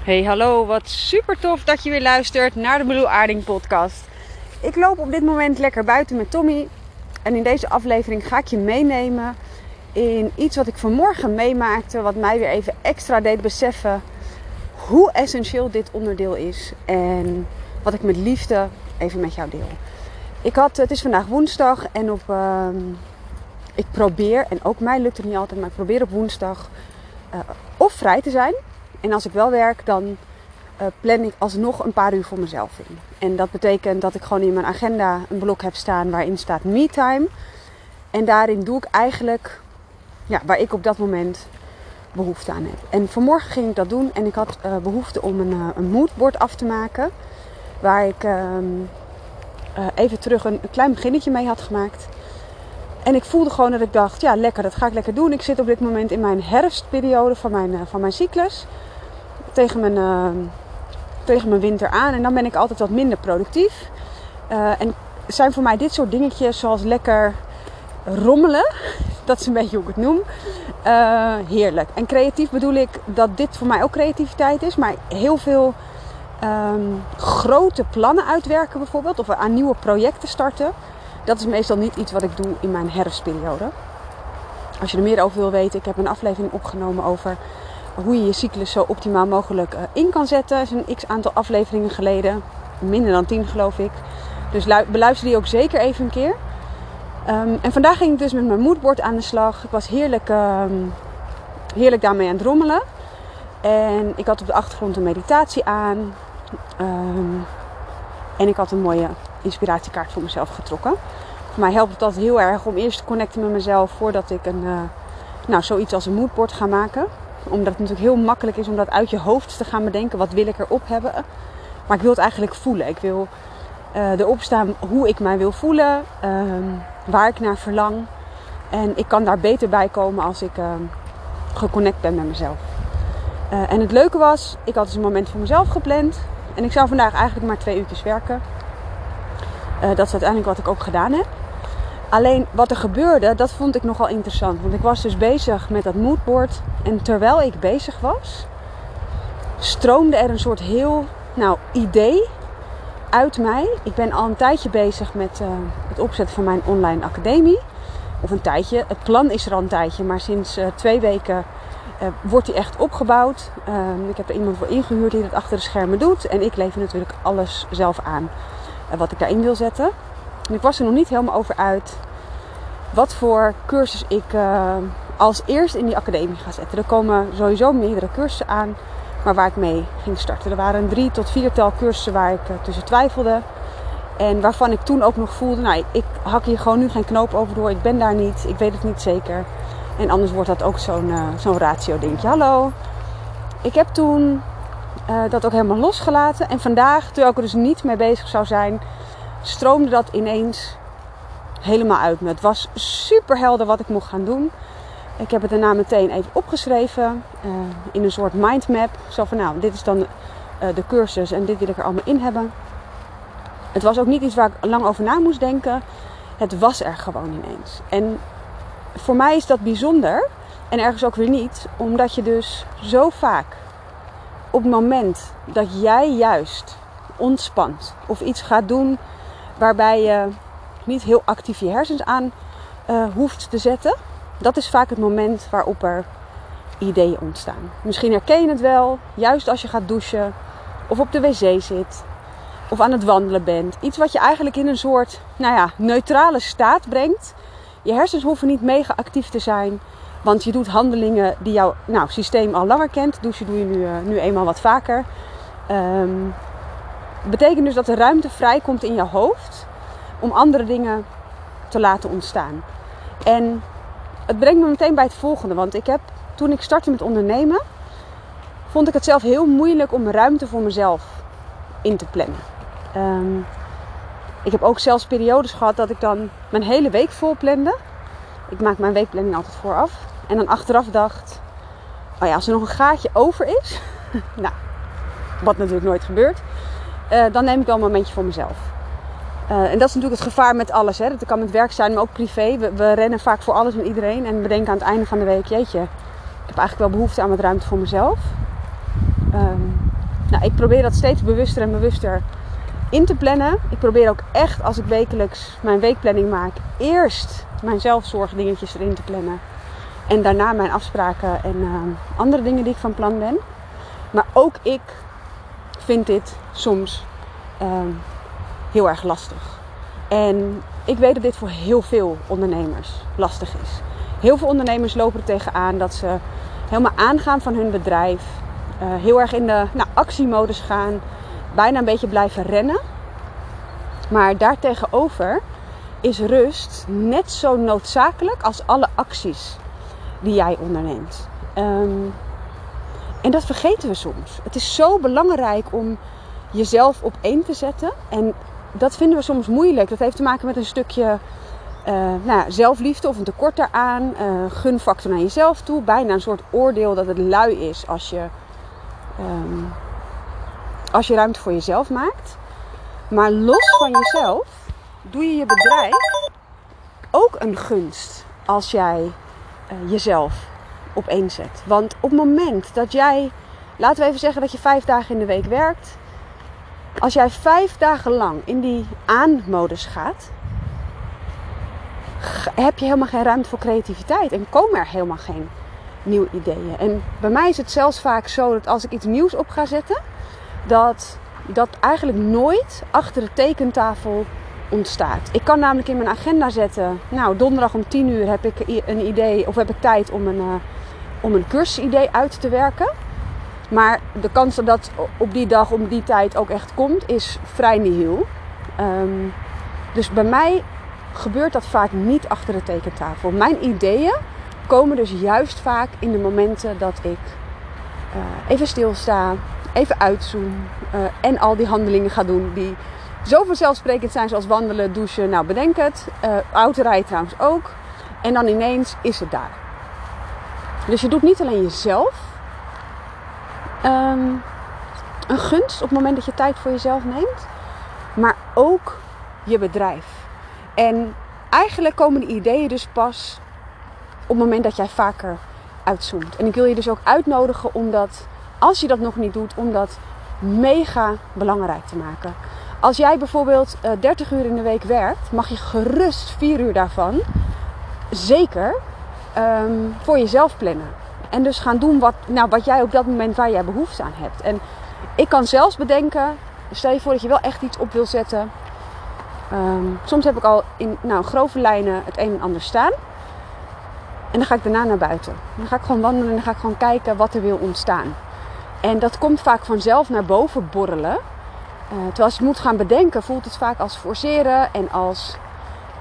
Hey, hallo. Wat super tof dat je weer luistert naar de Blue Aarding podcast. Ik loop op dit moment lekker buiten met Tommy. En in deze aflevering ga ik je meenemen in iets wat ik vanmorgen meemaakte. Wat mij weer even extra deed beseffen hoe essentieel dit onderdeel is. En wat ik met liefde even met jou deel. Ik had, het is vandaag woensdag en op, ehm, ik probeer, en ook mij lukt het niet altijd, maar ik probeer op woensdag uh, of vrij te zijn. En als ik wel werk, dan uh, plan ik alsnog een paar uur voor mezelf in. En dat betekent dat ik gewoon in mijn agenda een blok heb staan waarin staat me time. En daarin doe ik eigenlijk ja, waar ik op dat moment behoefte aan heb. En vanmorgen ging ik dat doen en ik had uh, behoefte om een, uh, een moodboard af te maken. Waar ik uh, even terug een, een, klein beginnetje mee had gemaakt. En ik voelde gewoon dat ik dacht, ja lekker, dat ga ik lekker doen. Ik zit op dit moment in mijn herfstperiode van mijn, van mijn cyclus. Tegen mijn, tegen mijn winter aan. En dan ben ik altijd wat minder productief. en zijn voor mij dit soort dingetjes zoals lekker rommelen. Dat is een beetje hoe ik het noem. Uh, heerlijk. En creatief bedoel ik dat dit voor mij ook creativiteit is. Maar heel veel um, grote plannen uitwerken bijvoorbeeld. Of aan nieuwe projecten starten. Dat is meestal niet iets wat ik doe in mijn herfstperiode. Als je er meer over wil weten. Ik heb een aflevering opgenomen over hoe je je cyclus zo optimaal mogelijk uh, in kan zetten. Dat is een x aantal afleveringen geleden. Minder dan 10 geloof ik. Dus beluister die ook zeker even een keer. Um, en vandaag ging ik dus met mijn moodboard aan de slag. Ik was heerlijk, um, heerlijk daarmee aan het rommelen. En ik had op de achtergrond een meditatie aan. Um, en ik had een mooie inspiratiekaart voor mezelf getrokken. Voor mij helpt altijd heel erg om eerst te connecten met mezelf voordat ik een, uh, nou, zoiets als een moodboard ga maken. Omdat het natuurlijk heel makkelijk is om dat uit je hoofd te gaan bedenken. Wat wil ik erop hebben? Maar ik wil het eigenlijk voelen. Ik wil uh, erop staan hoe ik mij wil voelen, um, waar ik naar verlang. En ik kan daar beter bij komen als ik uh, geconnect ben met mezelf. Uh, en het leuke was, ik had dus een moment voor mezelf gepland. En ik zou vandaag eigenlijk maar twee uurtjes werken. dat is uiteindelijk wat ik ook gedaan heb. Alleen wat er gebeurde, dat vond ik nogal interessant. Want ik was dus bezig met dat moodboard. En terwijl ik bezig was, stroomde er een soort heel nou, idee uit mij. Ik ben al een tijdje bezig met uh, het opzetten van mijn online academie. Of een tijdje. Het plan is er al een tijdje, maar sinds uh, twee weken uh, wordt die echt opgebouwd. Ehm, ik heb er iemand voor ingehuurd die dat achter de schermen doet. En ik lever natuurlijk alles zelf aan wat ik daarin wil zetten. Ik was er nog niet helemaal over uit wat voor cursus ik als eerst in die academie ga zetten. Er komen sowieso meerdere cursussen aan maar waar ik mee ging starten. Er waren drie tot viertal cursussen waar ik uh, tussen twijfelde. En waarvan ik toen ook nog voelde, nou, ik, hak hier gewoon nu geen knoop over door. Ik ben daar niet, ik weet het niet zeker. En anders wordt dat ook zo'n uh, zo'n ratio dingetje. Hallo. Ik heb toen dat ook helemaal losgelaten. En vandaag, terwijl ik er dus niet mee bezig zou zijn, stroomde dat ineens helemaal uit me. Het was super helder wat ik mocht gaan doen. Ik heb het daarna meteen even opgeschreven uh, in een soort mindmap. Zo van nou, dit is dan uh, de cursus en dit wil ik er allemaal in hebben. Het was ook niet iets waar ik lang over na moest denken. Het was er gewoon ineens. En voor mij is dat bijzonder en ergens ook weer niet, omdat je dus zo vaak op het moment dat jij juist ontspant of iets gaat doen waarbij je niet heel actief je hersens aan uh, hoeft te zetten, dat is vaak het moment waarop er ideeën ontstaan. Misschien herken je het wel, juist als je gaat douchen of op de wc zit of aan het wandelen bent. Iets wat je eigenlijk in een soort nou ja, neutrale staat brengt. Je hersens hoeven niet mega actief te zijn, want je doet handelingen die jouw nou, systeem al langer kent. Douchen doe je nu, uh, nu eenmaal wat vaker. Um, betekent dus dat er ruimte vrijkomt in je hoofd om andere dingen te laten ontstaan. En het brengt me meteen bij het volgende. Want ik heb, toen ik startte met ondernemen, vond ik het zelf heel moeilijk om ruimte voor mezelf in te plannen. Um, ik heb ook zelfs periodes gehad dat ik dan mijn hele week vol plande. Ik maak mijn weekplanning altijd vooraf. En dan achteraf dacht, oh ja, als er nog een gaatje over is, nou, wat natuurlijk nooit gebeurt, uh, dan neem ik wel een momentje voor mezelf. Uh, en dat is natuurlijk het gevaar met alles. Hè. Dat kan met werk zijn, maar ook privé. We, we, rennen vaak voor alles en iedereen. En we denken aan het einde van de week, jeetje, ik heb eigenlijk wel behoefte aan wat ruimte voor mezelf. Um, Nou, ik probeer dat steeds bewuster en bewuster in te plannen. Ik probeer ook echt als ik wekelijks mijn weekplanning maak, eerst mijn zelfzorgdingetjes erin te plannen. En daarna mijn afspraken en uh, andere dingen die ik van plan ben. Maar ook ik vind dit soms uh, heel erg lastig. En ik weet dat dit voor heel veel ondernemers lastig is. Heel veel ondernemers lopen er tegenaan dat ze helemaal aangaan van hun bedrijf. Uh, heel erg in de nou, actiemodus gaan. Bijna een beetje blijven rennen. Maar daartegenover is rust net zo noodzakelijk als alle acties die jij onderneemt. Um, en dat vergeten we soms. Het is zo belangrijk om jezelf op één te zetten. En dat vinden we soms moeilijk. Dat heeft te maken met een stukje uh, nou, zelfliefde of een tekort daaraan. Uh, gunfactor naar jezelf toe. Bijna een soort oordeel dat het lui is als je, um, als je ruimte voor jezelf maakt. Maar los van jezelf doe je je bedrijf ook een gunst als jij uh, jezelf op één zet. Want op het moment dat jij, laten we even zeggen dat je vijf dagen in de week werkt. Als jij vijf dagen lang in die aanmodus gaat, heb je helemaal geen ruimte voor creativiteit en komen er helemaal geen nieuwe ideeën. En bij mij is het zelfs vaak zo dat als ik iets nieuws op ga zetten, dat dat eigenlijk nooit achter de tekentafel ontstaat. Ik kan namelijk in mijn agenda zetten, nou donderdag om 10 uur heb ik een idee of heb ik tijd om een, uh, om een cursusidee uit te werken. Maar de kans dat dat op die dag, om die tijd ook echt komt, is vrij nihil. Um, dus bij mij gebeurt dat vaak niet achter de tekentafel. Mijn ideeën komen dus juist vaak in de momenten dat ik uh, even stilsta, even uitzoom uh, en al die handelingen ga doen die zo vanzelfsprekend zijn zoals wandelen, douchen, nou bedenk het. Uh, autorijden trouwens ook. En dan ineens is het daar. Dus je doet niet alleen jezelf um, een gunst op het moment dat je tijd voor jezelf neemt, maar ook je bedrijf. En eigenlijk komen de ideeën dus pas op het moment dat jij vaker uitzoomt. En ik wil je dus ook uitnodigen om dat, als je dat nog niet doet, om dat mega belangrijk te maken. Als jij bijvoorbeeld uh, 30 uur in de week werkt, mag je gerust 4 uur daarvan zeker um, voor jezelf plannen. En dus gaan doen wat, nou, wat jij op dat moment waar jij behoefte aan hebt. En ik kan zelfs bedenken, stel je voor dat je wel echt iets op wil zetten. Um, soms heb ik al in nou, grove lijnen het een en ander staan. En dan ga ik daarna naar buiten. Dan ga ik gewoon wandelen en dan ga ik gewoon kijken wat er wil ontstaan. En dat komt vaak vanzelf naar boven borrelen. Uh, terwijl je het moet gaan bedenken, voelt het vaak als forceren en als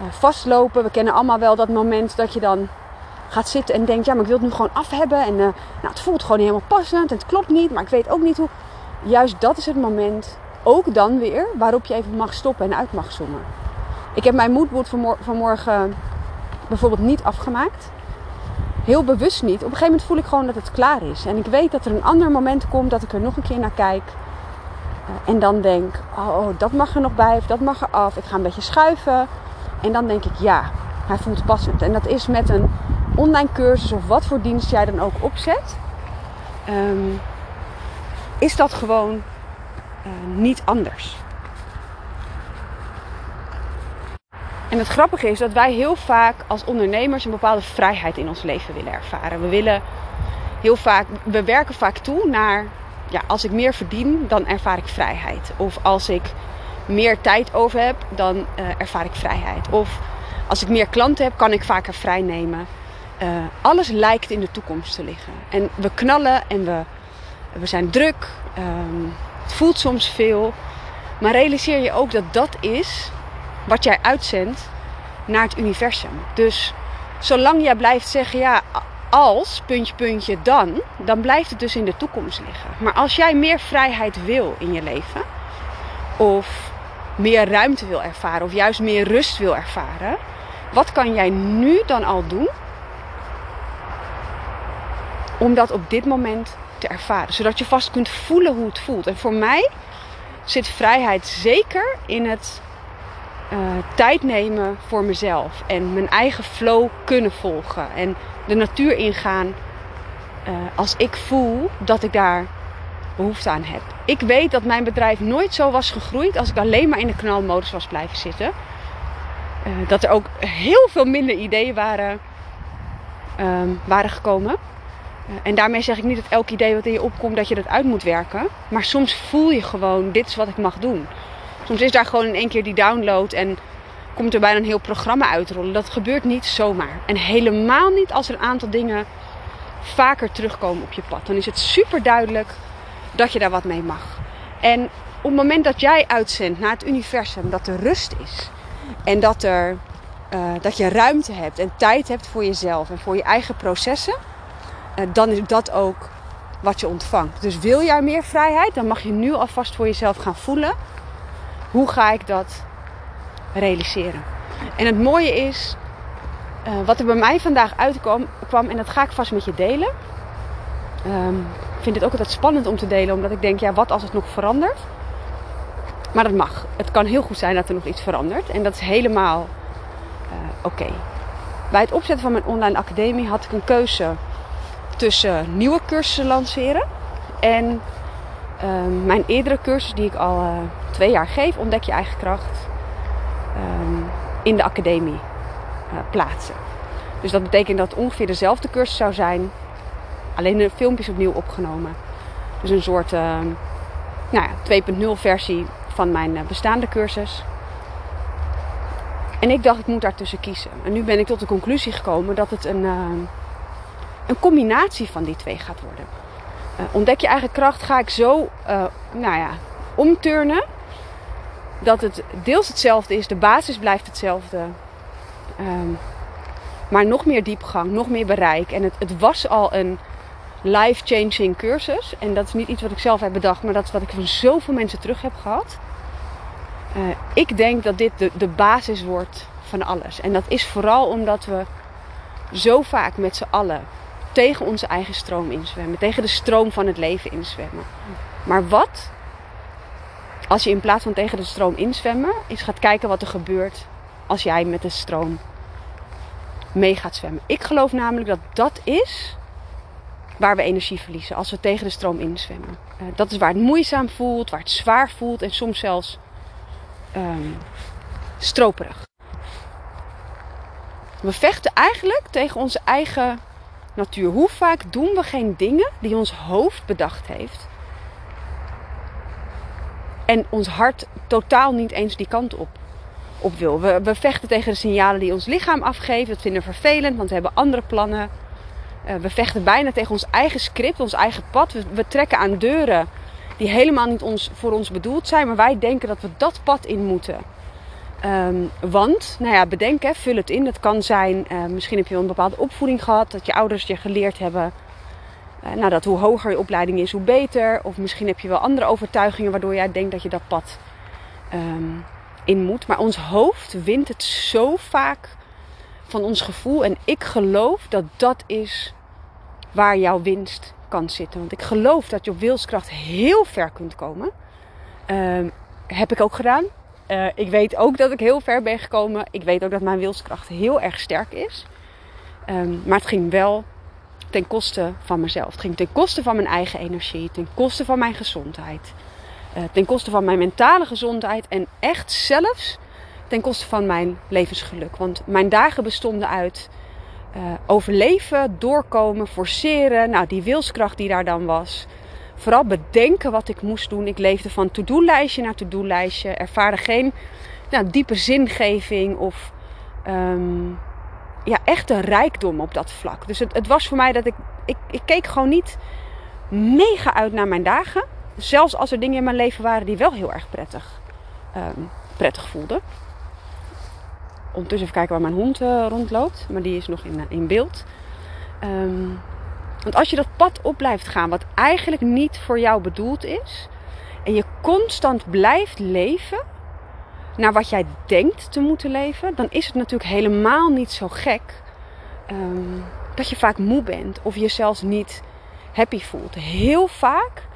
uh, vastlopen. We kennen allemaal wel dat moment dat je dan gaat zitten en denkt, ja, maar ik wil het nu gewoon af hebben. En uh, nou, het voelt gewoon niet helemaal passend en het klopt niet, maar ik weet ook niet hoe. Juist dat is het moment, ook dan weer, waarop je even mag stoppen en uit mag zoomen. Ik heb mijn moodboard vanmorgen bijvoorbeeld niet afgemaakt. Heel bewust niet. Op een gegeven moment voel ik gewoon dat het klaar is. En ik weet dat er een ander moment komt dat ik er nog een keer naar kijk. En dan denk, oh, oh, dat mag er nog bij of dat mag er af. Ik ga een beetje schuiven. En dan denk ik, ja, hij voelt passend. En dat is met een online cursus of wat voor dienst jij dan ook opzet, um, is dat gewoon uh, niet anders. En het grappige is dat wij heel vaak als ondernemers een bepaalde vrijheid in ons leven willen ervaren. We willen heel vaak, we werken vaak toe naar, ja, als ik meer verdien, dan ervaar ik vrijheid. Of als ik meer tijd over heb, dan uh, ervaar ik vrijheid. Of als ik meer klanten heb, kan ik vaker vrij nemen. Uh, alles lijkt in de toekomst te liggen. En we knallen en we, we zijn druk. Um, het voelt soms veel. Maar realiseer je ook dat dat is wat jij uitzendt naar het universum. Dus zolang jij blijft zeggen, ja, als, puntje, puntje, dan, dan blijft het dus in de toekomst liggen. Maar als jij meer vrijheid wil in je leven, of meer ruimte wil ervaren, of juist meer rust wil ervaren, wat kan jij nu dan al doen om dat op dit moment te ervaren. Zodat je vast kunt voelen hoe het voelt. En voor mij zit vrijheid zeker in het uh, tijd nemen voor mezelf. En mijn eigen flow kunnen volgen. En de natuur ingaan uh, als ik voel dat ik daar behoefte aan heb. Ik weet dat mijn bedrijf nooit zo was gegroeid als ik alleen maar in de knalmodus was blijven zitten. Uh, dat er ook heel veel minder ideeën waren, um, waren gekomen. Uh, en daarmee zeg ik niet dat elk idee wat in je opkomt, dat je dat uit moet werken. Maar soms voel je gewoon, dit is wat ik mag doen. Soms is daar gewoon in één keer die download en komt er bijna een heel programma uitrollen. Dat gebeurt niet zomaar. En helemaal niet als er een aantal dingen vaker terugkomen op je pad. Dan is het super duidelijk dat je daar wat mee mag. En op het moment dat jij uitzendt naar het universum dat er rust is en dat, er, uh, dat je ruimte hebt en tijd hebt voor jezelf en voor je eigen processen, uh, dan is dat ook wat je ontvangt. Dus wil jij meer vrijheid, dan mag je nu alvast voor jezelf gaan voelen. Hoe ga ik dat realiseren? En het mooie is, uh, wat er bij mij vandaag uitkwam, kwam, en dat ga ik vast met je delen. Um, ik vind het ook altijd spannend om te delen, omdat ik denk, ja, wat als het nog verandert? Maar dat mag. Het kan heel goed zijn dat er nog iets verandert. En dat is helemaal uh, oké. Bij het opzetten van mijn online academie had ik een keuze tussen nieuwe cursussen lanceren en uh, mijn eerdere cursus die ik al uh, twee jaar geef, Ontdek je eigen kracht, um, in de academie uh, plaatsen. Dus dat betekent dat ongeveer dezelfde cursus zou zijn, alleen de filmpjes opnieuw opgenomen. Dus een soort uh, nou ja, 2.0 versie van mijn uh, bestaande cursus. En ik dacht, ik moet daartussen kiezen. En nu ben ik tot de conclusie gekomen dat het een, uh, een combinatie van die twee gaat worden. Uh, ontdek je eigen kracht ga ik zo nou ja, omturnen. Dat het deels hetzelfde is, de basis blijft hetzelfde. Um, maar nog meer diepgang, nog meer bereik. En het, het was al een life-changing cursus. En dat is niet iets wat ik zelf heb bedacht, maar dat is wat ik van zoveel mensen terug heb gehad. Uh, ik denk dat dit de, de basis wordt van alles. En dat is vooral omdat we zo vaak met z'n allen tegen onze eigen stroom inzwemmen. Tegen de stroom van het leven inzwemmen. Maar wat als je in plaats van tegen de stroom inzwemmen, eens gaat kijken wat er gebeurt als jij met de stroom mee gaat zwemmen. Ik geloof namelijk dat dat is waar we energie verliezen als we tegen de stroom inzwemmen. Uh, dat is waar het moeizaam voelt, waar het zwaar voelt en soms zelfs um, stroperig. We vechten eigenlijk tegen onze eigen natuur. Hoe vaak doen we geen dingen die ons hoofd bedacht heeft? En ons hart totaal niet eens die kant op, op wil. We, vechten tegen de signalen die ons lichaam afgeeft. Dat vinden we vervelend, want we hebben andere plannen. Uh, we vechten bijna tegen ons eigen script, ons eigen pad. We, trekken aan deuren die helemaal niet ons, voor ons bedoeld zijn, maar wij denken dat we dat pad in moeten. Um, want, nou ja, bedenk, hè, vul het in. Het kan zijn, uh, misschien heb je een bepaalde opvoeding gehad, dat je ouders je geleerd hebben. Uh, nou, dat hoe hoger je opleiding is, hoe beter. Of misschien heb je wel andere overtuigingen waardoor jij denkt dat je dat pad um, in moet. Maar ons hoofd wint het zo vaak van ons gevoel. En ik geloof dat dat is waar jouw winst kan zitten. Want ik geloof dat je op wilskracht heel ver kunt komen. Uh, heb ik ook gedaan. Uh, ik weet ook dat ik heel ver ben gekomen. Ik weet ook dat mijn wilskracht heel erg sterk is. Um, maar het ging wel ten koste van mezelf. Het ging ten koste van mijn eigen energie, ten koste van mijn gezondheid, uh, ten koste van mijn mentale gezondheid en echt zelfs ten koste van mijn levensgeluk. Want mijn dagen bestonden uit uh, overleven, doorkomen, forceren. Nou, die wilskracht die daar dan was. Vooral bedenken wat ik moest doen. Ik leefde van to-do-lijstje naar to-do-lijstje. Ervaarde geen nou, diepe zingeving of um, ja, echte rijkdom op dat vlak. Dus het, het was voor mij dat ik, ik, ik keek gewoon niet mega uit naar mijn dagen. Zelfs als er dingen in mijn leven waren die wel heel erg prettig, um, prettig voelden. Ondertussen even kijken waar mijn hond uh, rondloopt. Maar die is nog in, uh, in beeld. Um, want als je dat pad op blijft gaan, wat eigenlijk niet voor jou bedoeld is. En je constant blijft leven naar wat jij denkt te moeten leven. Dan is het natuurlijk helemaal niet zo gek um, dat je vaak moe bent. Of je zelfs niet happy voelt. Heel vaak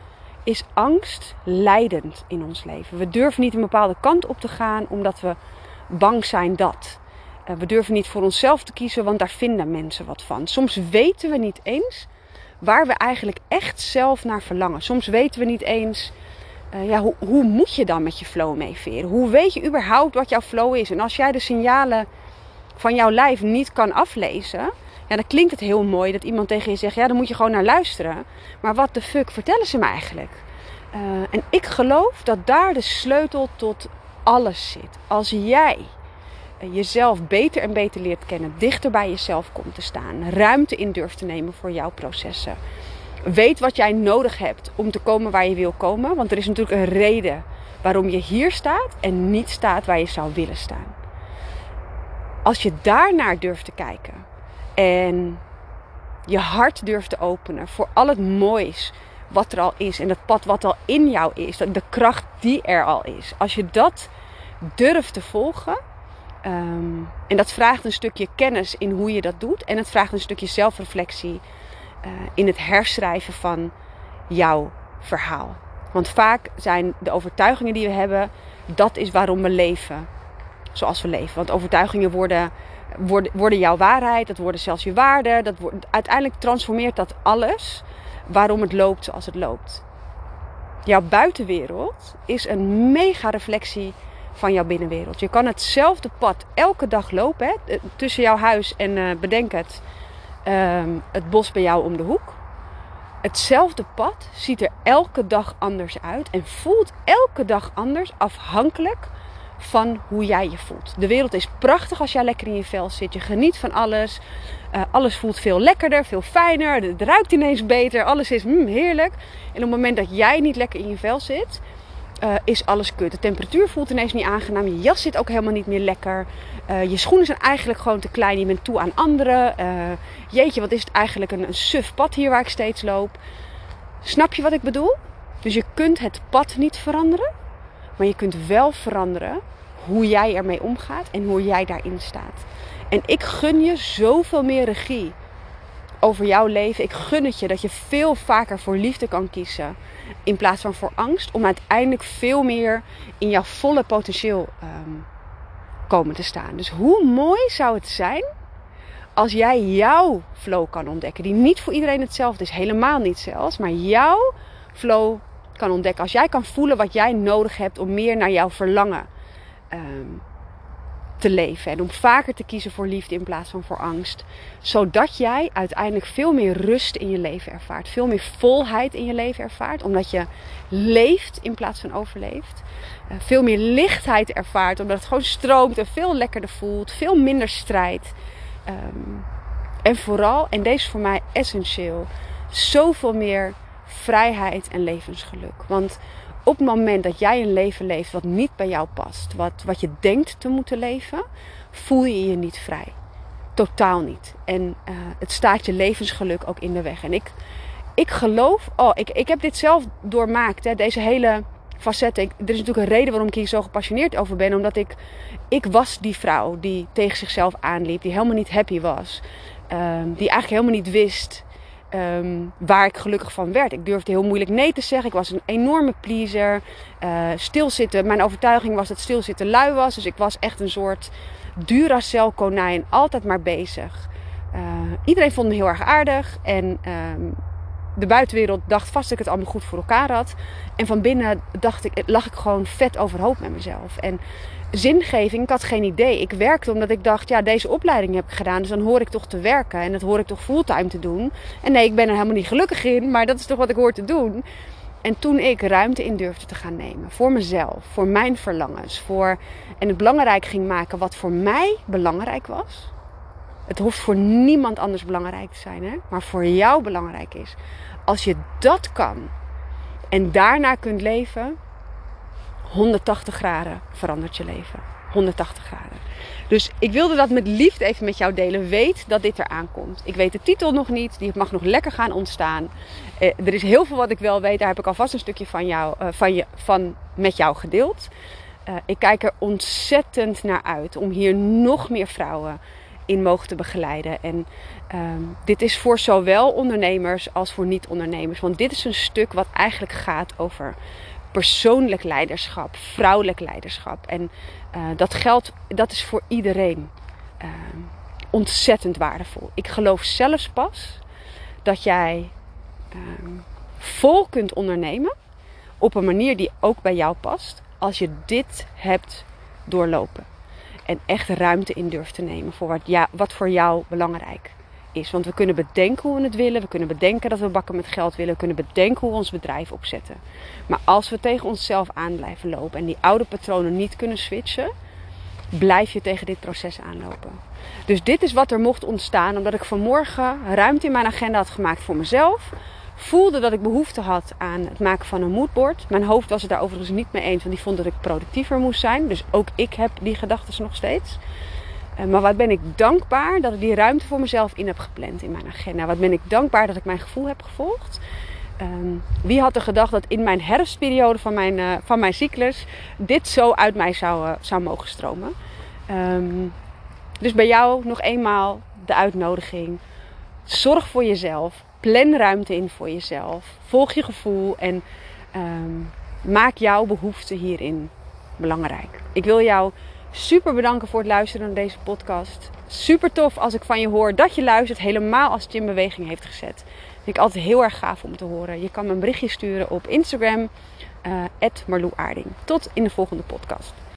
is angst leidend in ons leven. We durven niet een bepaalde kant op te gaan omdat we bang zijn dat. Uh, we durven niet voor onszelf te kiezen, want daar vinden mensen wat van. Soms weten we niet eens waar we eigenlijk echt zelf naar verlangen. Soms weten we niet eens, uh, ja, hoe, hoe moet je dan met je flow meeveren? Hoe weet je überhaupt wat jouw flow is? En als jij de signalen van jouw lijf niet kan aflezen, ja, dan klinkt het heel mooi dat iemand tegen je zegt, ja, dan moet je gewoon naar luisteren. Maar wat de fuck vertellen ze me eigenlijk? Uh, en ik geloof dat daar de sleutel tot alles zit. Als jij jezelf beter en beter leert kennen, dichter bij jezelf komt te staan, ruimte in durft te nemen voor jouw processen. Weet wat jij nodig hebt om te komen waar je wil komen, want er is natuurlijk een reden waarom je hier staat en niet staat waar je zou willen staan. Als je daarnaar durft te kijken en je hart durft te openen voor al het moois wat er al is en het pad wat al in jou is, de kracht die er al is. Als je dat durft te volgen, Um, en dat vraagt een stukje kennis in hoe je dat doet. En het vraagt een stukje zelfreflectie uh, in het herschrijven van jouw verhaal. Want vaak zijn de overtuigingen die we hebben, dat is waarom we leven zoals we leven. Want overtuigingen worden, worden, worden jouw waarheid, dat worden zelfs je waarden. Dat uiteindelijk transformeert dat alles waarom het loopt zoals het loopt. Jouw buitenwereld is een mega reflectie van jouw binnenwereld. Je kan hetzelfde pad elke dag lopen. Hè? Eh, tussen jouw huis en uh, bedenk het, ehm, het bos bij jou om de hoek. Hetzelfde pad ziet er elke dag anders uit en voelt elke dag anders afhankelijk van hoe jij je voelt. De wereld is prachtig als jij lekker in je vel zit. Je geniet van alles. Uh, alles voelt veel lekkerder, veel fijner. Het ruikt ineens beter. Alles is mm, heerlijk. En op het moment dat jij niet lekker in je vel zit, uh, is alles kut. De temperatuur voelt ineens niet aangenaam. Je jas zit ook helemaal niet meer lekker. Uh, je schoenen zijn eigenlijk gewoon te klein. Je bent toe aan anderen. Uh, jeetje, wat is het eigenlijk een, een suf pad hier waar ik steeds loop. Snap je wat ik bedoel? Dus je kunt het pad niet veranderen. Maar je kunt wel veranderen hoe jij ermee omgaat en hoe jij daarin staat. En ik gun je zoveel meer regie over jouw leven. Ik gun het je dat je veel vaker voor liefde kan kiezen in plaats van voor angst. Om uiteindelijk veel meer in jouw volle potentieel um, komen te staan. Dus hoe mooi zou het zijn als jij jouw flow kan ontdekken. Die niet voor iedereen hetzelfde is. Helemaal niet zelfs. Maar jouw flow kan ontdekken. Als jij kan voelen wat jij nodig hebt om meer naar jouw verlangen um, te leven. En om vaker te kiezen voor liefde in plaats van voor angst. Zodat jij uiteindelijk veel meer rust in je leven ervaart. Veel meer volheid in je leven ervaart. Omdat je leeft in plaats van overleeft. Uh, veel meer lichtheid ervaart. Omdat het gewoon stroomt en veel lekkerder voelt. Veel minder strijd. Um, en vooral, en deze is voor mij essentieel, zoveel meer vrijheid en levensgeluk. Want op het moment dat jij een leven leeft wat niet bij jou past, wat, wat je denkt te moeten leven, voel je je niet vrij. Totaal niet. En uh, het staat je levensgeluk ook in de weg. En ik, ik geloof, oh, ik, ik heb dit zelf doormaakt, hè, deze hele facetten. Er is natuurlijk een reden waarom ik hier zo gepassioneerd over ben. Omdat ik, ik was die vrouw die tegen zichzelf aanliep, die helemaal niet happy was. Um, die eigenlijk helemaal niet wist Um, waar ik gelukkig van werd. Ik durfde heel moeilijk nee te zeggen. Ik was een enorme pleaser. Uh, stilzitten. Mijn overtuiging was dat stilzitten lui was. Dus ik was echt een soort Duracell konijn. Altijd maar bezig. Uh, iedereen vond me heel erg aardig. En um, de buitenwereld dacht vast dat ik het allemaal goed voor elkaar had. En van binnen dacht ik, lag ik gewoon vet overhoop met mezelf. En zingeving, ik had geen idee. Ik werkte omdat ik dacht, ja, deze opleiding heb ik gedaan, dus dan hoor ik toch te werken. En dat hoor ik toch fulltime te doen. En nee, ik ben er helemaal niet gelukkig in, maar dat is toch wat ik hoor te doen. En toen ik ruimte in durfde te gaan nemen voor mezelf, voor mijn verlangens, voor en het belangrijk ging maken wat voor mij belangrijk was. Het hoeft voor niemand anders belangrijk te zijn, hè? maar voor jou belangrijk is. Als je dat kan en daarna kunt leven, 180 graden verandert je leven. 180 graden. Dus ik wilde dat met liefde even met jou delen. Weet dat dit eraan komt. Ik weet de titel nog niet. Die mag nog lekker gaan ontstaan. Eh, er is heel veel wat ik wel weet. Daar heb ik alvast een stukje van, jou, uh, van, je, van met jou gedeeld. Uh, ik kijk er ontzettend naar uit om hier nog meer vrouwen in mogen te begeleiden. En um, dit is voor zowel ondernemers als voor niet-ondernemers. Want dit is een stuk wat eigenlijk gaat over persoonlijk leiderschap, vrouwelijk leiderschap. En uh, dat geldt, dat is voor iedereen uh, ontzettend waardevol. Ik geloof zelfs pas dat jij ehm, vol kunt ondernemen op een manier die ook bij jou past als je dit hebt doorlopen. En echt ruimte in durft te nemen voor wat, ja, wat voor jou belangrijk is. Want we kunnen bedenken hoe we het willen. We kunnen bedenken dat we bakken met geld willen. We kunnen bedenken hoe we ons bedrijf opzetten. Maar als we tegen onszelf aan blijven lopen en die oude patronen niet kunnen switchen, blijf je tegen dit proces aanlopen. Dus dit is wat er mocht ontstaan omdat ik vanmorgen ruimte in mijn agenda had gemaakt voor mezelf. Voelde dat ik behoefte had aan het maken van een moodboard. Mijn hoofd was het daar overigens niet mee eens, want die vond dat ik productiever moest zijn. Dus ook ik heb die gedachten nog steeds. Eh, maar wat ben ik dankbaar dat ik die ruimte voor mezelf in heb gepland in mijn agenda. Wat ben ik dankbaar dat ik mijn gevoel heb gevolgd. Um, wie had er gedacht dat in mijn herfstperiode van mijn, uh, van mijn cyclus dit zo uit mij zou, uh, zou mogen stromen? Um, dus bij jou nog eenmaal de uitnodiging. Zorg voor jezelf. Plan ruimte in voor jezelf. Volg je gevoel en um, maak jouw behoeften hierin belangrijk. Ik wil jou super bedanken voor het luisteren naar deze podcast. Super tof als ik van je hoor dat je luistert, helemaal als het je in beweging heeft gezet. Vind ik altijd heel erg gaaf om te horen. Je kan me een berichtje sturen op Instagram, uh, Marloe Aarding. Tot in de volgende podcast.